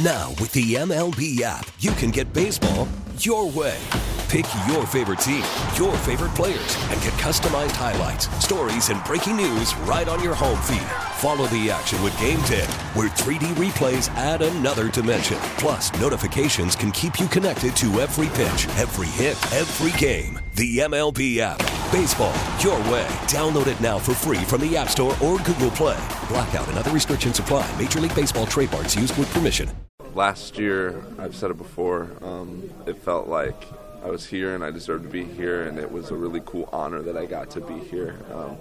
Now, with the MLB app, you can get baseball your way. Pick your favorite team, your favorite players, and get customized highlights, stories, and breaking news right on your home feed. Follow the action with Gameday, where 3D replays add another dimension. Plus, notifications can keep you connected to every pitch, every hit, every game. The MLB app. Baseball, your way. Download it now for free from the App Store or Google Play. Blackout and other restrictions apply. Major League Baseball trademarks used with permission. Last year, I've said it before, um, it felt like I was here and I deserved to be here, and it was a really cool honor that I got to be here. Um,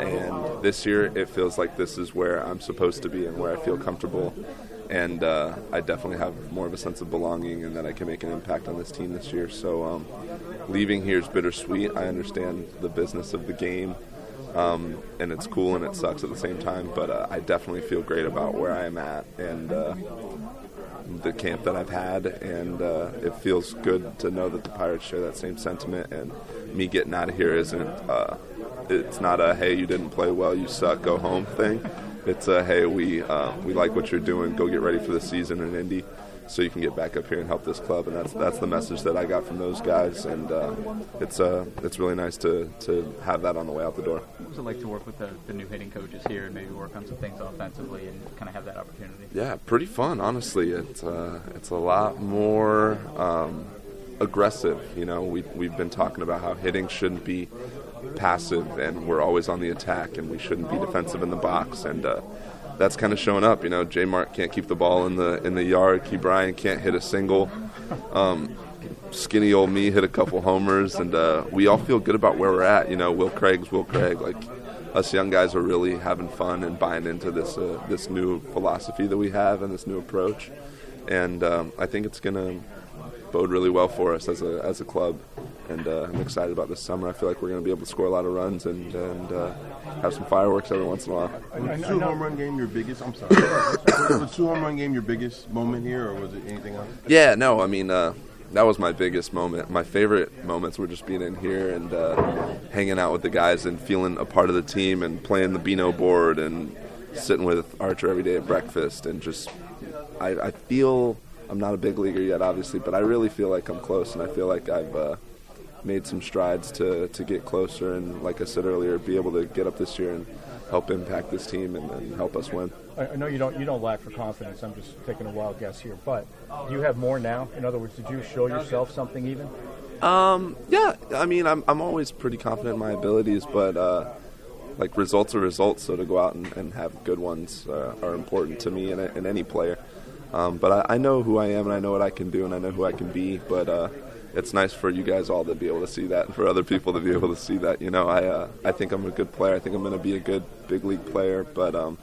and this year, it feels like this is where I'm supposed to be and where I feel comfortable. And uh, I definitely have more of a sense of belonging and that I can make an impact on this team this year. So um, leaving here is bittersweet. I understand the business of the game. Um, and it's cool and it sucks at the same time, but uh, I definitely feel great about where I am at and uh, the camp that I've had, and uh, it feels good to know that the Pirates share that same sentiment. And me getting out of here isn't uh, it's not a hey you didn't play well you suck go home thing. It's a hey we uh, we like what you're doing go get ready for the season in Indy so you can get back up here and help this club. And that's that's the message that I got from those guys, and uh, it's uh, it's really nice to, to have that on the way out the door. What was it like to work with the, the new hitting coaches here and maybe work on some things offensively and kind of have that opportunity? Yeah, pretty fun. Honestly, it's uh, it's a lot more. Um, aggressive you know we, we've been talking about how hitting shouldn't be passive and we're always on the attack and we shouldn't be defensive in the box and uh, that's kind of showing up. You know, J Mart can't keep the ball in the in the yard. Ke'Bryan can't hit a single. Um, skinny old me hit a couple homers, and uh, we all feel good about where we're at. You know, Will Craig's Will Craig. Like us young guys are really having fun and buying into this uh, this new philosophy that we have and this new approach. And um, I think it's gonna bode really well for us as a as a club and uh, I'm excited about this summer. I feel like we're going to be able to score a lot of runs and, and uh, have some fireworks every once in a while. Was the two home run game your biggest? I'm sorry. was the two home run game your biggest moment here, or was it anything else? Yeah, no. I mean, uh, that was my biggest moment. My favorite moments were just being in here and uh, hanging out with the guys and feeling a part of the team and playing the Beano board and sitting with Archer every day at breakfast and just I, I feel. I'm not a big leaguer yet, obviously, but I really feel like I'm close, and I feel like I've uh, made some strides to, to get closer and, like I said earlier, be able to get up this year and help impact this team and, and help us win. I know you don't you don't lack for confidence. I'm just taking a wild guess here, but do you have more now? In other words, did you show yourself something even? Um, yeah, I mean, I'm I'm always pretty confident in my abilities, but uh, like results are results. So to go out and, and have good ones uh, are important to me and, and any player. Um, but I, I, know who I am and I know what I can do and I know who I can be. But uh, it's nice for you guys all to be able to see that, and for other people to be able to see that. You know, I uh, I think I'm a good player. I think I'm going to be a good big league player, but um,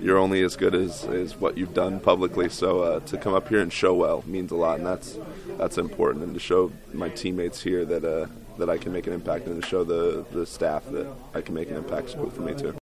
you're only as good as, as what you've done publicly. So uh, to come up here and show well means a lot, and that's that's important. And to show my teammates here that uh, that I can make an impact, and to show the the staff that I can make an impact is cool for me too.